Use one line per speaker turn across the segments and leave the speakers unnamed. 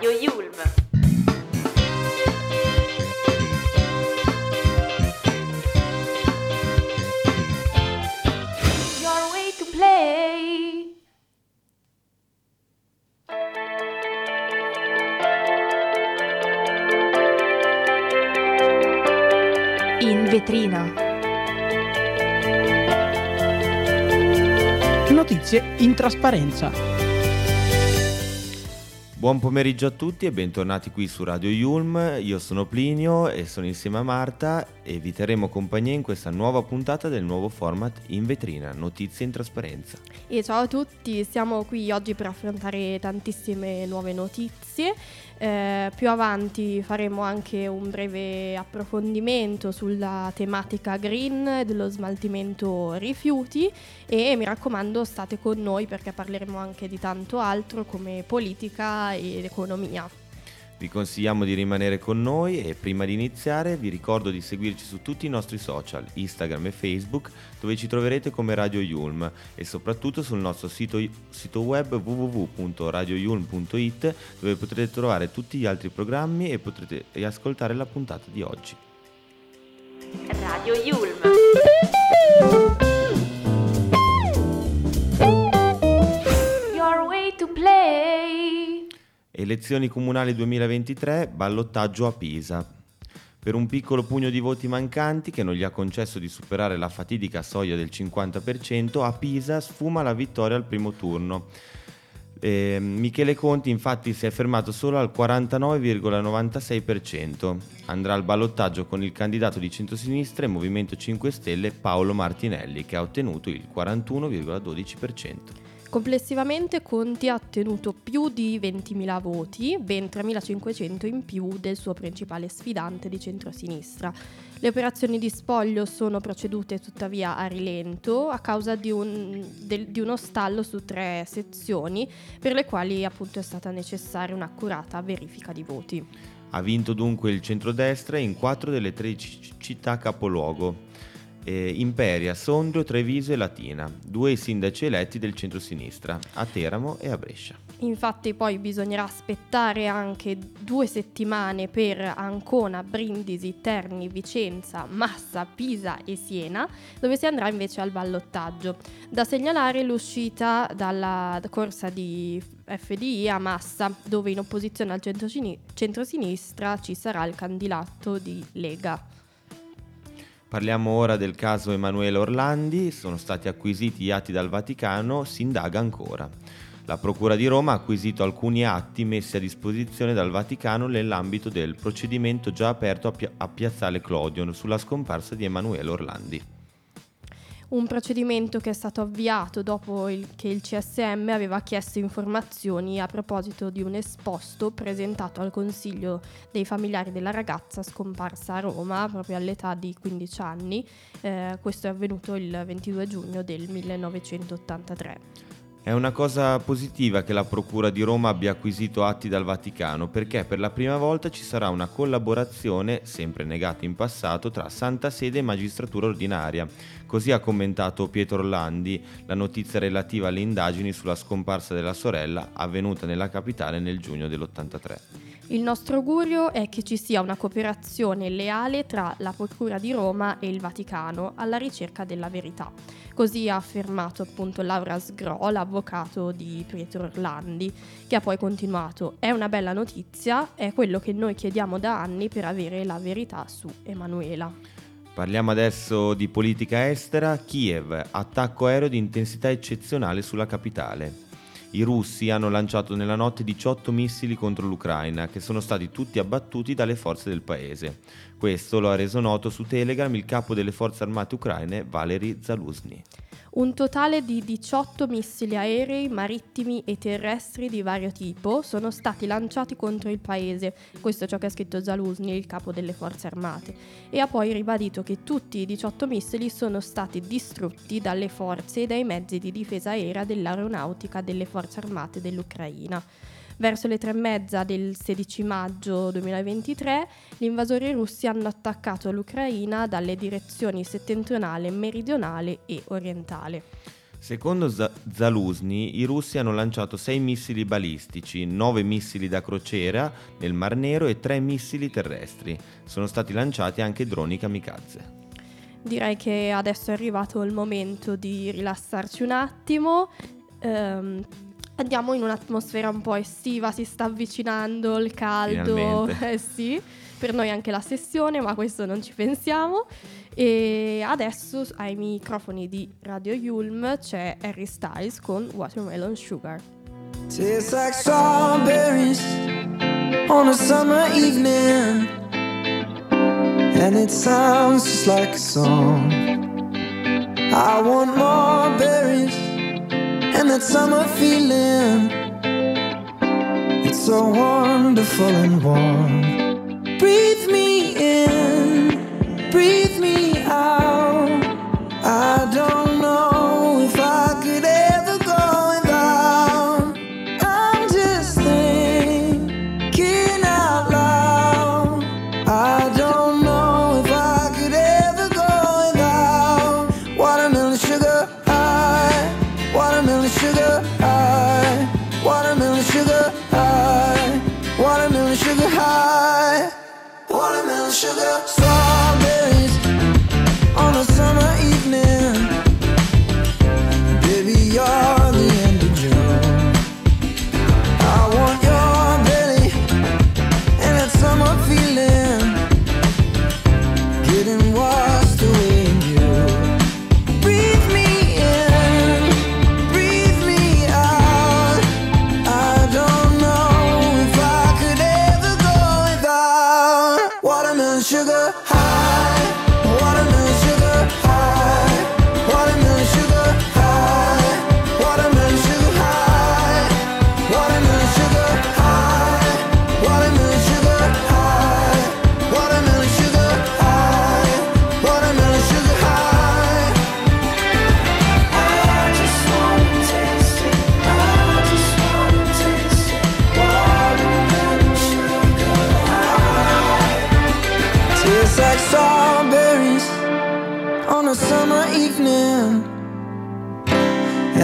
Radio Yulm. Your way to play.
In vetrina.
Notizie in trasparenza.
Buon pomeriggio a tutti e bentornati qui su Radio Yulm. Io sono Plinio e sono insieme a Marta e vi terremo compagnia in questa nuova puntata del nuovo format in vetrina, notizie in trasparenza.
E ciao a tutti, siamo qui oggi per affrontare tantissime nuove notizie. Eh, più avanti faremo anche un breve approfondimento sulla tematica green dello smaltimento rifiuti e mi raccomando state con noi perché parleremo anche di tanto altro come politica ed economia.
Vi consigliamo di rimanere con noi e prima di iniziare vi ricordo di seguirci su tutti i nostri social, Instagram e Facebook, dove ci troverete come Radio Yulm e soprattutto sul nostro sito, sito web www.radioyulm.it dove potrete trovare tutti gli altri programmi e potrete riascoltare la puntata di oggi.
Radio Yulm. Your way to play.
Elezioni comunali 2023, ballottaggio a Pisa. Per un piccolo pugno di voti mancanti che non gli ha concesso di superare la fatidica soglia del 50%, a Pisa sfuma la vittoria al primo turno. Eh, Michele Conti infatti si è fermato solo al 49,96%. Andrà al ballottaggio con il candidato di centrosinistra e Movimento 5 Stelle Paolo Martinelli che ha ottenuto il 41,12%.
Complessivamente Conti ha ottenuto più di 20.000 voti, ben 3.500 in più del suo principale sfidante di centrosinistra. Le operazioni di spoglio sono procedute tuttavia a rilento a causa di, un, del- di uno stallo su tre sezioni per le quali appunto è stata necessaria un'accurata verifica di voti.
Ha vinto dunque il centrodestra in quattro delle tre città capoluogo. Eh, Imperia, Sondrio, Treviso e Latina, due sindaci eletti del centrosinistra, a Teramo e a Brescia.
Infatti poi bisognerà aspettare anche due settimane per Ancona, Brindisi, Terni, Vicenza, Massa, Pisa e Siena, dove si andrà invece al ballottaggio. Da segnalare l'uscita dalla corsa di FDI a Massa, dove in opposizione al centrosini- centrosinistra ci sarà il candidato di Lega.
Parliamo ora del caso Emanuele Orlandi, sono stati acquisiti gli atti dal Vaticano, si indaga ancora. La Procura di Roma ha acquisito alcuni atti messi a disposizione dal Vaticano nell'ambito del procedimento già aperto a, Pia- a Piazzale Clodion sulla scomparsa di Emanuele Orlandi.
Un procedimento che è stato avviato dopo il- che il CSM aveva chiesto informazioni a proposito di un esposto presentato al Consiglio dei familiari della ragazza scomparsa a Roma proprio all'età di 15 anni. Eh, questo è avvenuto il 22 giugno del 1983.
È una cosa positiva che la Procura di Roma abbia acquisito atti dal Vaticano perché per la prima volta ci sarà una collaborazione, sempre negata in passato, tra Santa Sede e Magistratura Ordinaria. Così ha commentato Pietro Orlandi la notizia relativa alle indagini sulla scomparsa della sorella avvenuta nella capitale nel giugno dell'83.
Il nostro augurio è che ci sia una cooperazione leale tra la Procura di Roma e il Vaticano alla ricerca della verità. Così ha affermato appunto Laura Sgro, l'avvocato di Pietro Orlandi, che ha poi continuato: È una bella notizia, è quello che noi chiediamo da anni per avere la verità su Emanuela.
Parliamo adesso di politica estera. Kiev, attacco aereo di intensità eccezionale sulla capitale. I russi hanno lanciato nella notte 18 missili contro l'Ucraina, che sono stati tutti abbattuti dalle forze del paese. Questo lo ha reso noto su Telegram il capo delle forze armate ucraine, Valery Zaluzny.
Un totale di 18 missili aerei, marittimi e terrestri di vario tipo sono stati lanciati contro il paese, questo è ciò che ha scritto Zaluzny, il capo delle forze armate, e ha poi ribadito che tutti i 18 missili sono stati distrutti dalle forze e dai mezzi di difesa aerea dell'aeronautica delle forze armate dell'Ucraina. Verso le tre e mezza del 16 maggio 2023, gli invasori russi hanno attaccato l'Ucraina dalle direzioni settentrionale, meridionale e orientale.
Secondo Z- Zaluzny, i russi hanno lanciato 6 missili balistici, 9 missili da crociera nel Mar Nero e 3 missili terrestri. Sono stati lanciati anche droni kamikaze.
Direi che adesso è arrivato il momento di rilassarci un attimo. Ehm, andiamo in un'atmosfera un po' estiva, si sta avvicinando il caldo. Eh sì, per noi anche la sessione, ma questo non ci pensiamo. E adesso ai microfoni di Radio Yulm c'è Harry Styles con Watermelon Sugar.
Tastes like strawberries on a summer evening, and it sounds just like a song. I want more that summer feeling. It's so wonderful and warm. Breathe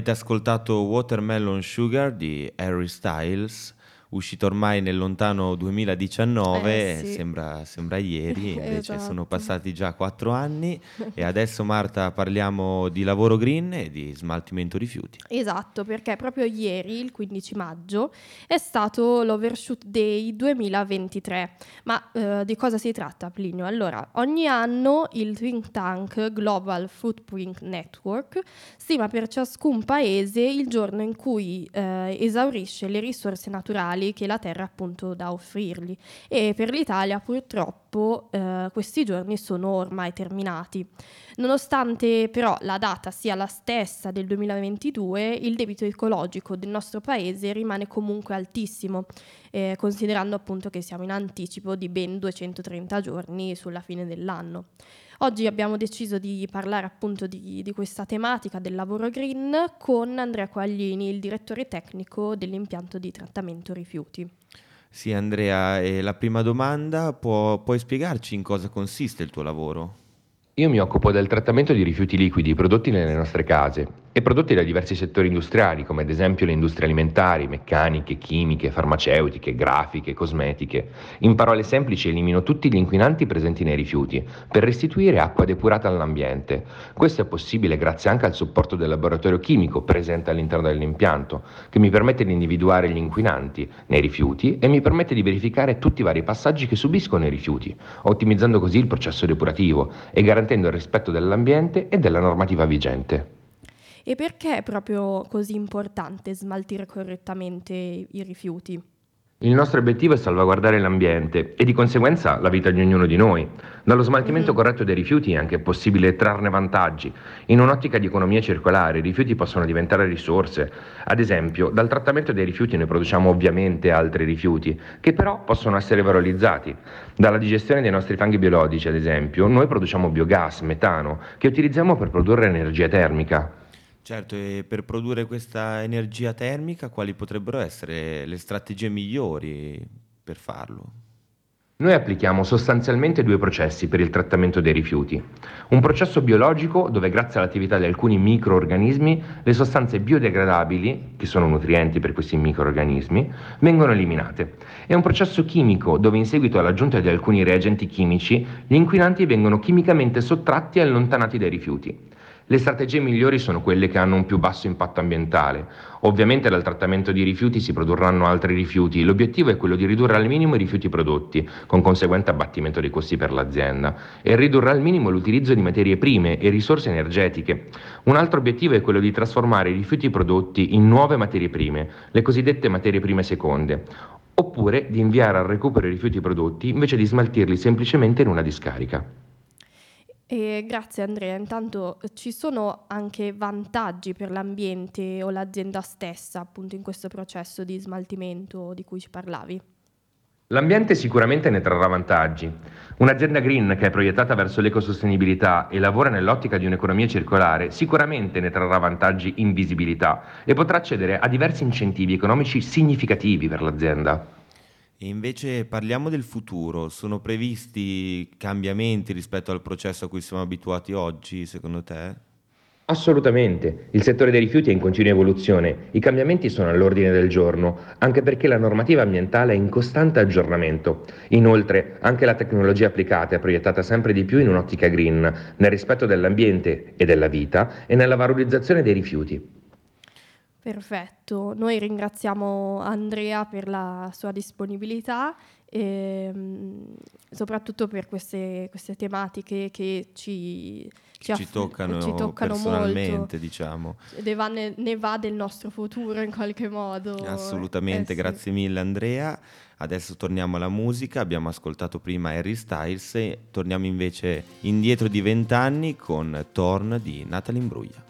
Avete ascoltato Watermelon Sugar di Harry Styles, uscito ormai nel lontano 2019,
Eh, sì.
sembra, sembra ieri, invece
Esatto.
sono passati già quattro anni e adesso Marta parliamo di lavoro green e di smaltimento rifiuti.
Esatto, perché proprio ieri, il 15 maggio, è stato l'Overshoot Day 2023. Ma eh, di cosa si tratta, Plinio? Allora, ogni anno il think tank Global Footprint Network stima per ciascun paese il giorno in cui eh, esaurisce le risorse naturali che la Terra appunto da offrirgli. E per l'Italia purtroppo eh, questi giorni sono ormai terminati. Nonostante però la data sia la stessa del 2022, il debito ecologico del nostro paese rimane comunque altissimo, eh, considerando appunto che siamo in anticipo di ben 230 giorni sulla fine dell'anno. Oggi abbiamo deciso di parlare appunto di, di questa tematica del lavoro green con Andrea Quaglini, il direttore tecnico dell'impianto di trattamento rifiuti.
Sì Andrea, e la prima domanda, può- puoi spiegarci in cosa consiste il tuo lavoro?
Io mi occupo del trattamento di rifiuti liquidi prodotti nelle nostre case e prodotti da diversi settori industriali, come ad esempio le industrie alimentari, meccaniche, chimiche, farmaceutiche, grafiche, cosmetiche. In parole semplici elimino tutti gli inquinanti presenti nei rifiuti per restituire acqua depurata all'ambiente. Questo è possibile grazie anche al supporto del laboratorio chimico presente all'interno dell'impianto, che mi permette di individuare gli inquinanti nei rifiuti e mi permette di verificare tutti i vari passaggi che subiscono i rifiuti, ottimizzando così il processo depurativo e garantendo il rispetto dell'ambiente e della normativa vigente.
E perché è proprio così importante smaltire correttamente i rifiuti?
Il nostro obiettivo è salvaguardare l'ambiente e di conseguenza la vita di ognuno di noi. Dallo smaltimento
Mhm.
corretto dei rifiuti è anche possibile trarne vantaggi. In un'ottica di economia circolare i rifiuti possono diventare risorse. Ad esempio, dal trattamento dei rifiuti noi produciamo ovviamente altri rifiuti, che però possono essere valorizzati. Dalla digestione dei nostri fanghi biologici, ad esempio, noi produciamo biogas, metano, che utilizziamo per produrre energia termica.
Certo, e per produrre questa energia termica, quali potrebbero essere le strategie migliori per farlo?
Noi applichiamo sostanzialmente due processi per il trattamento dei rifiuti. Un processo biologico dove grazie all'attività di alcuni microorganismi le sostanze biodegradabili, che sono nutrienti per questi microorganismi, vengono eliminate. E un processo chimico dove in seguito all'aggiunta di alcuni reagenti chimici gli inquinanti vengono chimicamente sottratti e allontanati dai rifiuti. Le strategie migliori sono quelle che hanno un più basso impatto ambientale. Ovviamente dal trattamento di rifiuti si produrranno altri rifiuti. L'obiettivo è quello di ridurre al minimo i rifiuti prodotti, con conseguente abbattimento dei costi per l'azienda, e ridurre al minimo l'utilizzo di materie prime e risorse energetiche. Un altro obiettivo è quello di trasformare i rifiuti prodotti in nuove materie prime, le cosiddette materie prime seconde, oppure di inviare al recupero i rifiuti prodotti invece di smaltirli semplicemente in una discarica.
E grazie Andrea, intanto eh, ci sono anche vantaggi per l'ambiente o l'azienda stessa appunto in questo processo di smaltimento di cui ci parlavi?
L'ambiente sicuramente ne trarrà vantaggi. Un'azienda green che è proiettata verso l'ecosostenibilità e lavora nell'ottica di un'economia circolare sicuramente ne trarrà vantaggi in visibilità e potrà accedere a diversi incentivi economici significativi per l'azienda.
E invece parliamo del futuro, sono previsti cambiamenti rispetto al processo a cui siamo abituati oggi, secondo te?
Assolutamente, il settore dei rifiuti è in continua evoluzione, i cambiamenti sono all'ordine del giorno, anche perché la normativa ambientale è in costante aggiornamento. Inoltre, anche la tecnologia applicata è proiettata sempre di più in un'ottica green, nel rispetto dell'ambiente e della vita e nella valorizzazione dei rifiuti.
Perfetto, noi ringraziamo Andrea per la sua disponibilità e mm, soprattutto per queste, queste tematiche che ci,
ci
aff-
toccano,
ci toccano
personalmente,
molto.
diciamo.
Ne va, ne- ne va del nostro futuro in qualche modo.
Assolutamente,
Eh sì.
grazie mille Andrea. Adesso torniamo alla musica, abbiamo ascoltato prima Harry Styles torniamo invece indietro di vent'anni con Torn di Natalie Imbruglia.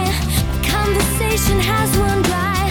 Conversation has run dry.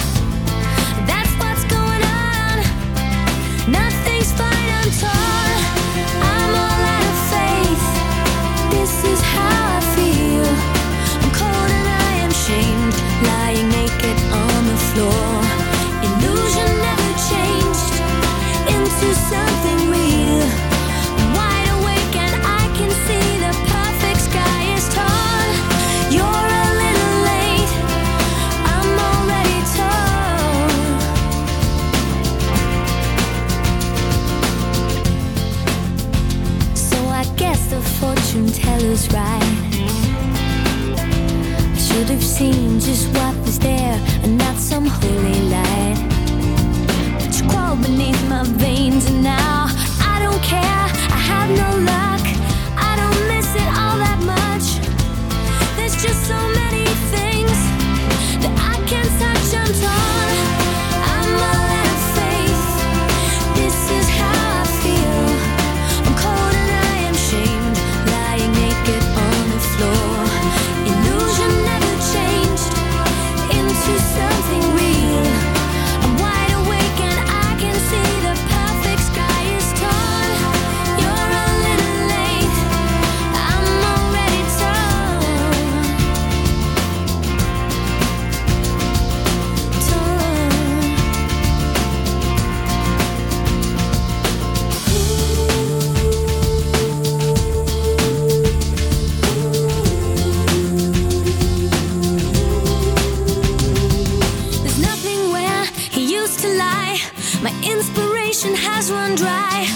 refuse to lie. My inspiration has run dry.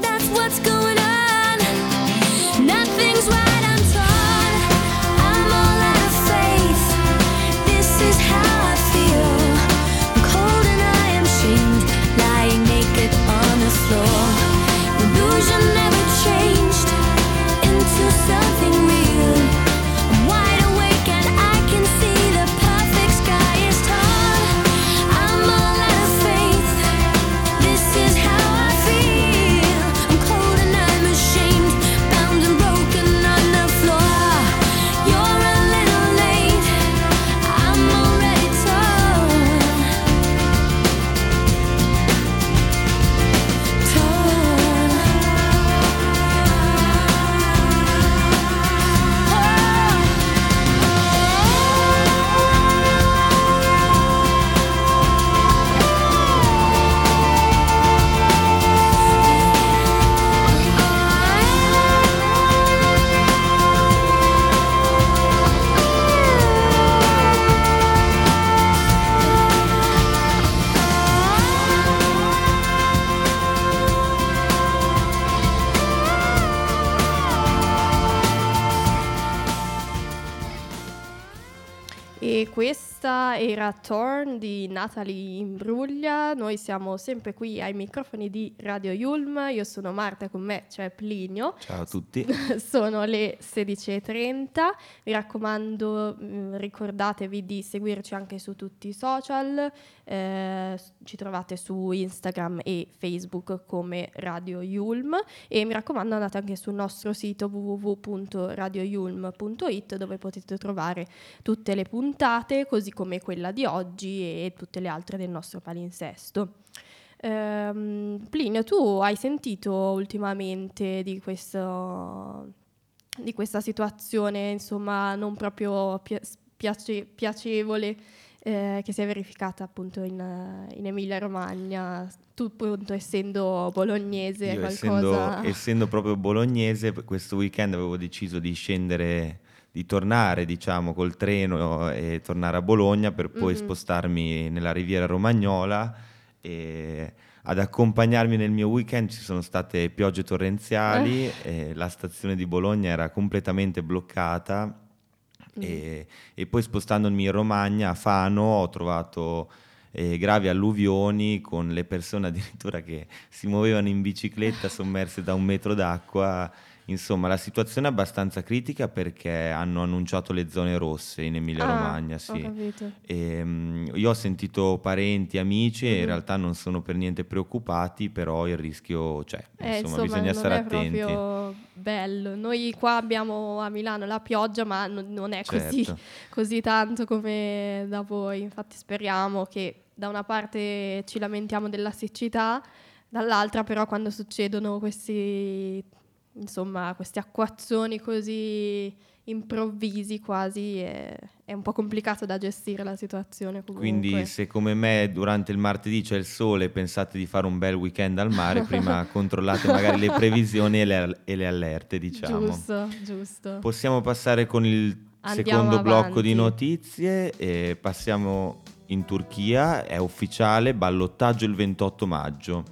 That's what's going on. Nothing's right.
Era Torn di Natalie Imbruglia. Noi siamo sempre qui ai microfoni di Radio Yulm. Io sono Marta, con me c'è Plinio.
Ciao a tutti.
sono le 16.30. Mi raccomando, mh, ricordatevi di seguirci anche su tutti i social. Eh, ci trovate su Instagram e Facebook come Radio Yulm. E mi raccomando, andate anche sul nostro sito www.radioyulm.it dove potete trovare tutte le puntate, così come quella di oggi e tutte le altre del nostro palinsesto. Ehm, Plinio, tu hai sentito ultimamente di, questo, di questa situazione, insomma, non proprio pia- piace- piacevole eh, che si è verificata appunto in, in Emilia-Romagna, tu appunto essendo bolognese,
Io
qualcosa...
essendo, essendo proprio bolognese, questo weekend avevo deciso di scendere, di tornare diciamo col treno e tornare a Bologna per poi
Mhm.
spostarmi nella riviera romagnola e ad accompagnarmi nel mio weekend ci sono state piogge torrenziali e la stazione di Bologna era completamente bloccata e, e poi spostandomi in Romagna a Fano ho trovato eh, gravi alluvioni con le persone addirittura che si muovevano in bicicletta sommerse da un metro d'acqua. Insomma, la situazione è abbastanza critica perché hanno annunciato le zone rosse in Emilia-Romagna.
Ah,
sì.
ho capito.
E, mm, io ho sentito parenti, amici e in
Mhm.
realtà non sono per niente preoccupati, però il rischio c'è.
Eh,
insomma, bisogna stare attenti.
bello. Noi qua abbiamo a Milano la pioggia, ma non, non è così,
Certo.
così tanto come da voi. Infatti speriamo che da una parte ci lamentiamo della siccità, dall'altra però quando succedono questi, insomma, questi acquazzoni così improvvisi quasi è, è un po' complicato da gestire la situazione comunque.
Quindi se come me durante il martedì c'è il sole e pensate di fare un bel weekend al mare, prima controllate magari le previsioni e le, e le allerte, diciamo.
Giusto, giusto.
Possiamo passare con il
Andiamo
secondo blocco di
avanti.
notizie e passiamo in Turchia, è ufficiale, ballottaggio il 28 maggio.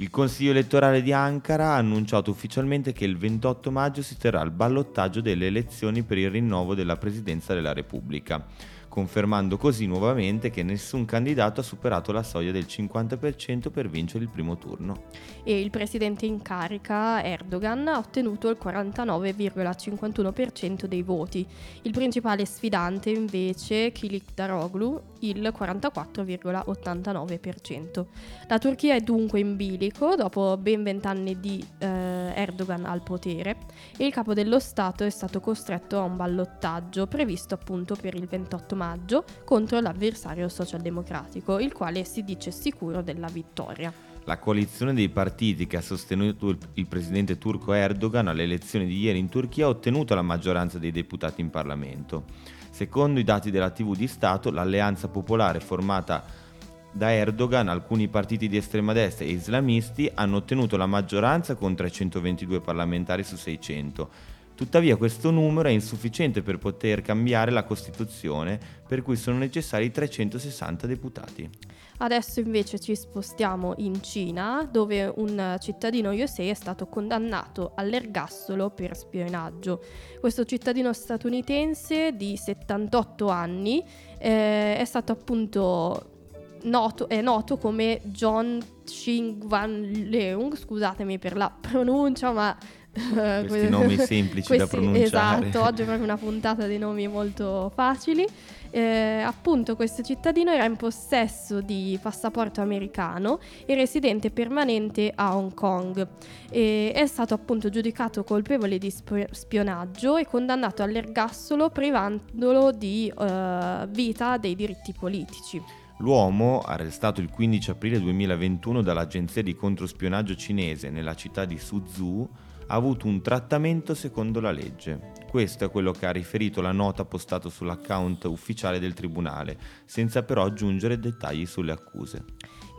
Il Consiglio elettorale di Ankara ha annunciato ufficialmente che il 28 maggio si terrà il ballottaggio delle elezioni per il rinnovo della Presidenza della Repubblica, confermando così nuovamente che nessun candidato ha superato la soglia del 50% per vincere il primo turno.
e il presidente in carica Erdogan ha ottenuto il 49,51% dei voti. Il principale sfidante invece, Kilik Daroglu, il 44,89%. La Turchia è dunque in bilico dopo ben vent'anni di eh, Erdogan al potere e il capo dello Stato è stato costretto a un ballottaggio previsto appunto per il 28 maggio contro l'avversario socialdemocratico, il quale si dice sicuro della vittoria.
La coalizione dei partiti che ha sostenuto il, presidente turco Erdogan alle elezioni di ieri in Turchia ha ottenuto la maggioranza dei deputati in Parlamento. Secondo i dati della TV di Stato, l'alleanza popolare formata da Erdogan, alcuni partiti di estrema destra e islamisti hanno ottenuto la maggioranza con 322 parlamentari su 600. Tuttavia questo numero è insufficiente per poter cambiare la Costituzione, per cui sono necessari 360 deputati.
Adesso invece ci spostiamo in Cina, dove un cittadino Yosei è stato condannato all'ergastolo per spionaggio. Questo cittadino statunitense di 78 anni eh, è stato appunto noto, è noto come John Ching Van Leung, scusatemi per la pronuncia, ma... eh,
Questi nomi semplici da pronunciare.
Esatto, oggi è proprio una puntata di nomi molto facili. Eh, appunto questo cittadino era in possesso di passaporto americano e residente permanente a Hong Kong. E è stato appunto giudicato colpevole di sp- spionaggio e condannato all'ergastolo privandolo di eh, vita dei diritti politici.
L'uomo, arrestato il 15 aprile 2021 dall'agenzia di controspionaggio cinese nella città di Suzhou, ha avuto un trattamento secondo la legge. Questo è quello che ha riferito la nota postata sull'account ufficiale del tribunale, senza però aggiungere dettagli sulle accuse.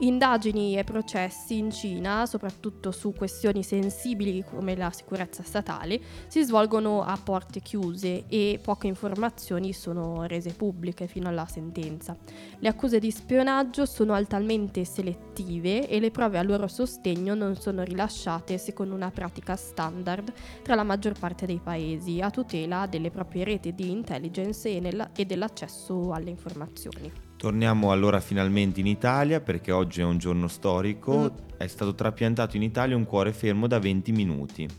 Indagini e processi in Cina, soprattutto su questioni sensibili come la sicurezza statale, si svolgono a porte chiuse e poche informazioni sono rese pubbliche fino alla sentenza. Le accuse di spionaggio sono altamente selettive e le prove a loro sostegno non sono rilasciate secondo una pratica standard tra la maggior parte dei paesi a tutela delle proprie reti di intelligence e, nella- e dell'accesso alle informazioni.
Torniamo allora finalmente in Italia perché oggi è un giorno storico. È stato trapiantato in Italia un cuore fermo da 20 minuti.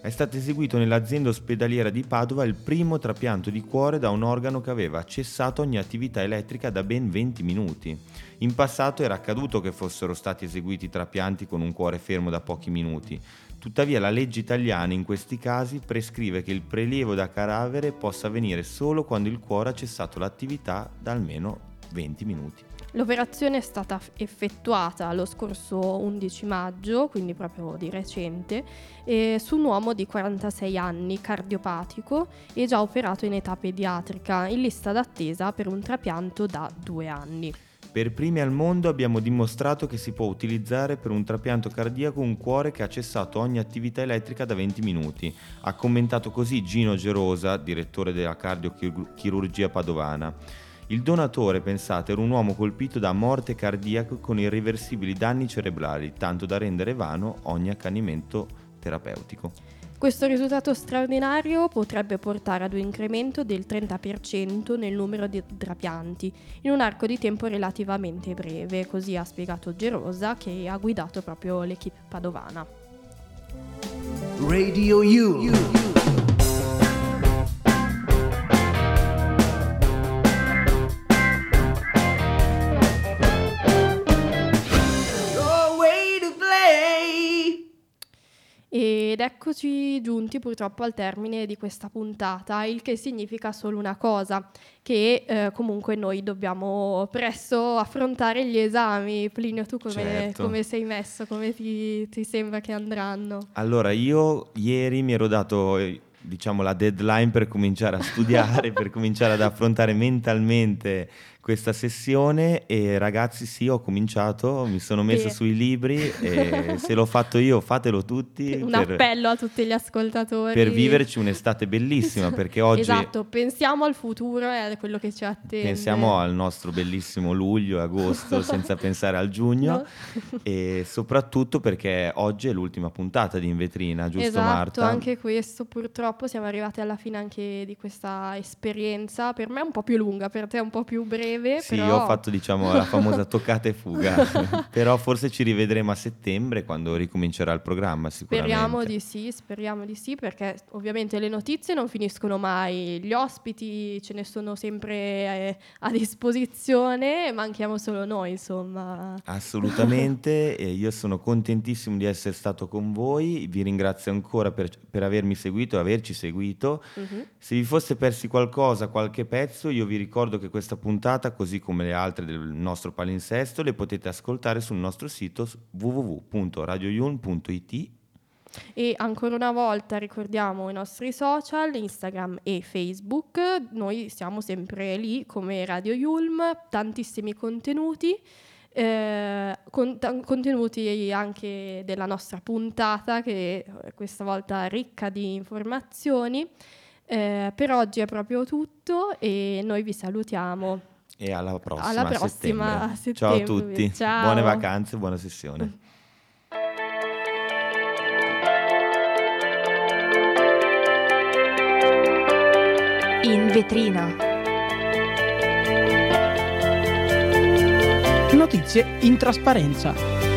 È stato eseguito nell'azienda ospedaliera di Padova il primo trapianto di cuore da un organo che aveva cessato ogni attività elettrica da ben 20 minuti. In passato era accaduto che fossero stati eseguiti trapianti con un cuore fermo da pochi minuti. Tuttavia la legge italiana in questi casi prescrive che il prelievo da cadavere possa avvenire solo quando il cuore ha cessato l'attività da almeno 20 minuti.
L'operazione è stata effettuata lo scorso 11 maggio, quindi proprio di recente, eh, su un uomo di 46 anni, cardiopatico e già operato in età pediatrica, in lista d'attesa per un trapianto da due anni.
Per primi al mondo abbiamo dimostrato che si può utilizzare per un trapianto cardiaco un cuore che ha cessato ogni attività elettrica da 20 minuti. Ha commentato così Gino Gerosa, direttore della cardiochirurgia padovana. Il donatore, pensate, era un uomo colpito da morte cardiaca con irreversibili danni cerebrali, tanto da rendere vano ogni accanimento terapeutico.
Questo risultato straordinario potrebbe portare ad un incremento del 30% nel numero di trapianti in un arco di tempo relativamente breve, così ha spiegato Gerosa che ha guidato proprio l'equipe padovana.
Radio U.
Ed eccoci giunti purtroppo al termine di questa puntata, il che significa solo una cosa, che eh, comunque noi dobbiamo presto affrontare gli esami. Plinio, tu come,
Certo.
come sei messo? Come ti, ti sembra che andranno?
Allora, io ieri mi ero dato, eh, diciamo, la deadline per cominciare a studiare, per cominciare ad affrontare mentalmente questa sessione e ragazzi sì, ho cominciato, mi sono messo
Bene.
sui libri e se l'ho fatto io, fatelo tutti
Un
per,
appello a tutti gli ascoltatori.
per viverci un'estate bellissima perché oggi
Esatto, pensiamo al futuro e a quello che ci attende.
pensiamo al nostro bellissimo luglio e agosto senza pensare al giugno
No?
e soprattutto perché oggi è l'ultima puntata di In Vetrina, giusto
esatto,
Marta?
anche questo purtroppo siamo arrivati alla fine anche di questa esperienza. Per me è un po' più lunga, per te è un po' più breve.
Sì,
però...
ho fatto diciamo la famosa toccata e fuga, però forse ci rivedremo a settembre quando ricomincerà il programma sicuramente.
Speriamo di sì, speriamo di sì, perché ovviamente le notizie non finiscono mai, gli ospiti ce ne sono sempre eh, a disposizione, manchiamo solo noi, insomma.
Assolutamente, io sono contentissimo di essere stato con voi, vi ringrazio ancora per, per avermi seguito e averci seguito.
Mhm.
Se vi foste persi qualcosa, qualche pezzo, io vi ricordo che questa puntata, così come le altre del nostro palinsesto, le potete ascoltare sul nostro sito www.radioyulm.it
E ancora una volta ricordiamo i nostri social, Instagram e Facebook. Noi siamo sempre lì come Radio Yulm, tantissimi contenuti. eh, con- tan- contenuti anche della nostra puntata che eh, questa volta è ricca di informazioni. Eh, per oggi è proprio tutto e noi vi salutiamo.
E alla prossima,
Alla
a
prossima,
settembre.
a
Ciao a
settembre.
tutti,
Ciao.
buone vacanze, buona sessione.
In vetrina.
Notizie in trasparenza.